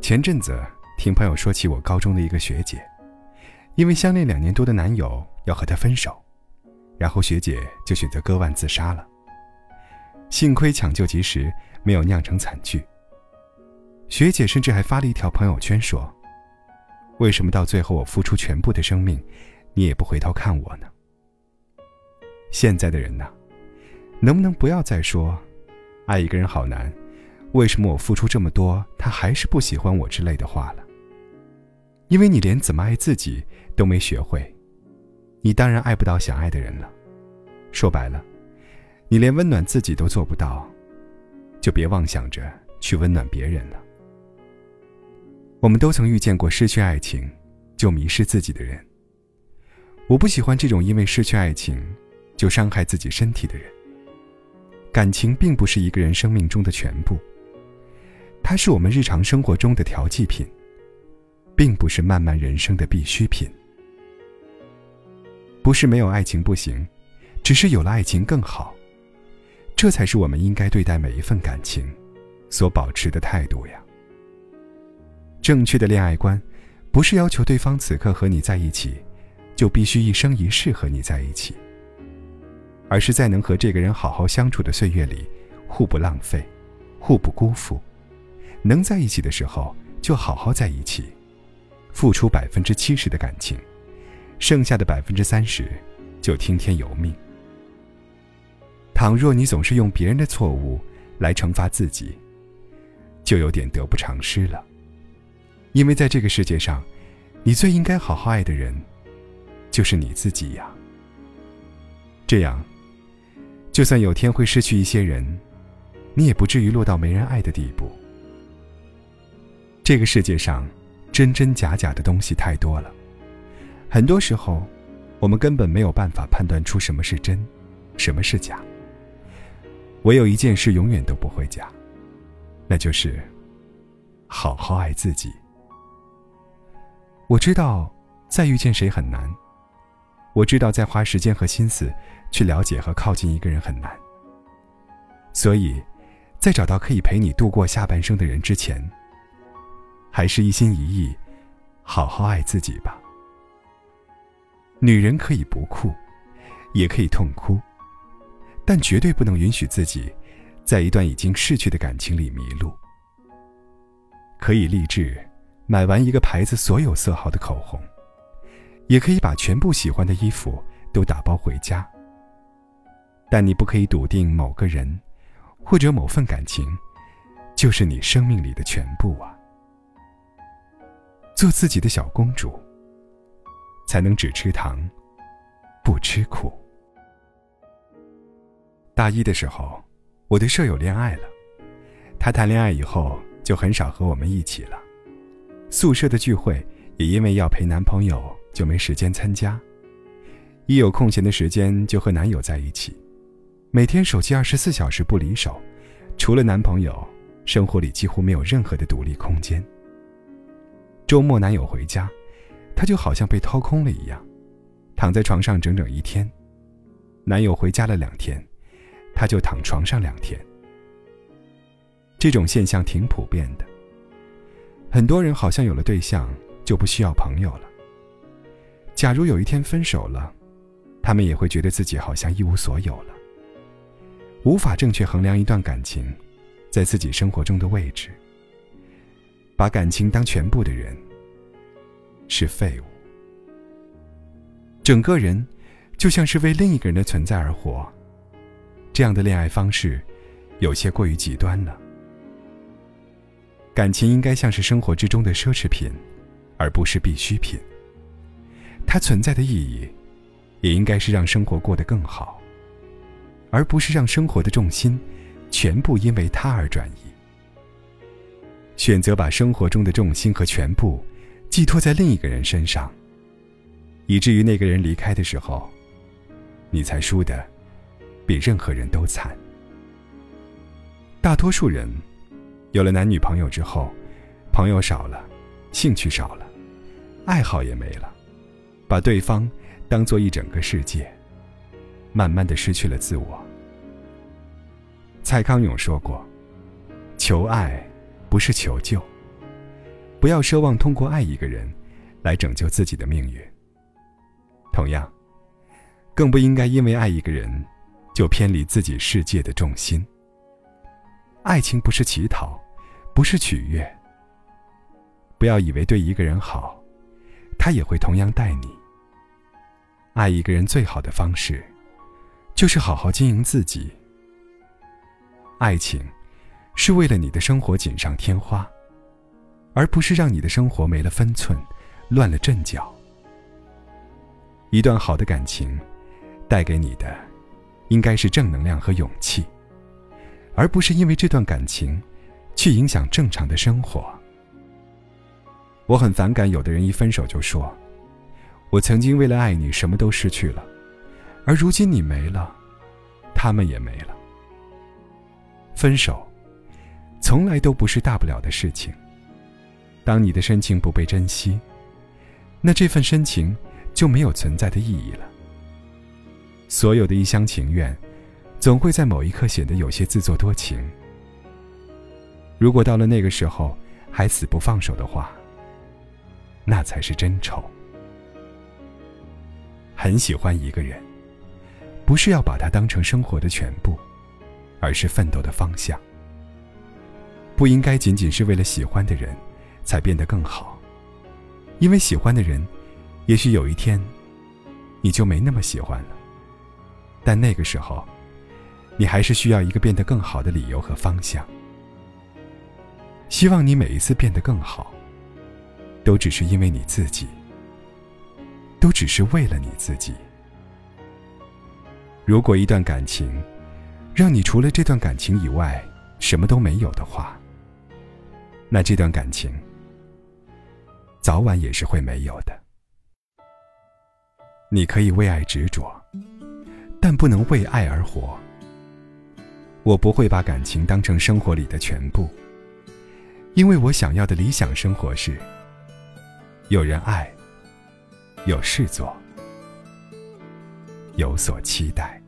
前阵子听朋友说起我高中的一个学姐，因为相恋两年多的男友要和她分手，然后学姐就选择割腕自杀了。幸亏抢救及时，没有酿成惨剧。学姐甚至还发了一条朋友圈说：“为什么到最后我付出全部的生命，你也不回头看我呢？”现在的人呢，能不能不要再说“爱一个人好难”，为什么我付出这么多，他还是不喜欢我之类的话了？因为你连怎么爱自己都没学会，你当然爱不到想爱的人了。说白了，你连温暖自己都做不到，就别妄想着去温暖别人了。我们都曾遇见过失去爱情就迷失自己的人。我不喜欢这种因为失去爱情就伤害自己身体的人。感情并不是一个人生命中的全部，它是我们日常生活中的调剂品，并不是漫漫人生的必需品。不是没有爱情不行，只是有了爱情更好。这才是我们应该对待每一份感情所保持的态度呀。正确的恋爱观，不是要求对方此刻和你在一起，就必须一生一世和你在一起，而是在能和这个人好好相处的岁月里，互不浪费，互不辜负，能在一起的时候就好好在一起，付出百分之七十的感情，剩下的百分之三十就听天由命。倘若你总是用别人的错误来惩罚自己，就有点得不偿失了。因为在这个世界上，你最应该好好爱的人，就是你自己呀。这样，就算有天会失去一些人，你也不至于落到没人爱的地步。这个世界上，真真假假的东西太多了，很多时候，我们根本没有办法判断出什么是真，什么是假。唯有一件事永远都不会假，那就是好好爱自己。我知道，再遇见谁很难。我知道，在花时间和心思去了解和靠近一个人很难。所以，在找到可以陪你度过下半生的人之前，还是一心一意好好爱自己吧。女人可以不哭，也可以痛哭，但绝对不能允许自己在一段已经逝去的感情里迷路。可以励志。买完一个牌子所有色号的口红，也可以把全部喜欢的衣服都打包回家。但你不可以笃定某个人，或者某份感情，就是你生命里的全部啊！做自己的小公主，才能只吃糖，不吃苦。大一的时候，我的舍友恋爱了，她谈恋爱以后就很少和我们一起了。宿舍的聚会也因为要陪男朋友，就没时间参加。一有空闲的时间，就和男友在一起，每天手机二十四小时不离手，除了男朋友，生活里几乎没有任何的独立空间。周末男友回家，她就好像被掏空了一样，躺在床上整整一天。男友回家了两天，她就躺床上两天。这种现象挺普遍的。很多人好像有了对象就不需要朋友了。假如有一天分手了，他们也会觉得自己好像一无所有了。无法正确衡量一段感情在自己生活中的位置。把感情当全部的人是废物。整个人就像是为另一个人的存在而活，这样的恋爱方式有些过于极端了。感情应该像是生活之中的奢侈品，而不是必需品。它存在的意义，也应该是让生活过得更好，而不是让生活的重心全部因为它而转移。选择把生活中的重心和全部寄托在另一个人身上，以至于那个人离开的时候，你才输的比任何人都惨。大多数人。有了男女朋友之后，朋友少了，兴趣少了，爱好也没了，把对方当做一整个世界，慢慢的失去了自我，蔡康永说过：“求爱，不是求救。不要奢望通过爱一个人，来拯救自己的命运。同样，更不应该因为爱一个人，就偏离自己世界的重心。爱情不是乞讨，不是取悦。不要以为对一个人好，他也会同样待你。爱一个人最好的方式，就是好好经营自己。”爱情，是为了你的生活锦上添花，而不是让你的生活没了分寸，乱了阵脚。一段好的感情，带给你的，应该是正能量和勇气，而不是因为这段感情，去影响正常的生活。我很反感有的人一分手就说：“我曾经为了爱你什么都失去了，而如今你没了，他们也没了。”分手，从来都不是大不了的事情。当你的深情不被珍惜，那这份深情就没有存在的意义了。所有的一厢情愿，总会在某一刻显得有些自作多情。如果到了那个时候还死不放手的话，那才是真丑。很喜欢一个人，不是要把他当成生活的全部。而是奋斗的方向。不应该仅仅是为了喜欢的人，才变得更好。因为喜欢的人，也许有一天，你就没那么喜欢了。但那个时候，你还是需要一个变得更好的理由和方向。希望你每一次变得更好，都只是因为你自己，都只是为了你自己。如果一段感情，让你除了这段感情以外什么都没有的话，那这段感情早晚也是会没有的。你可以为爱执着，但不能为爱而活。我不会把感情当成生活里的全部，因为我想要的理想生活是：有人爱，有事做，有所期待。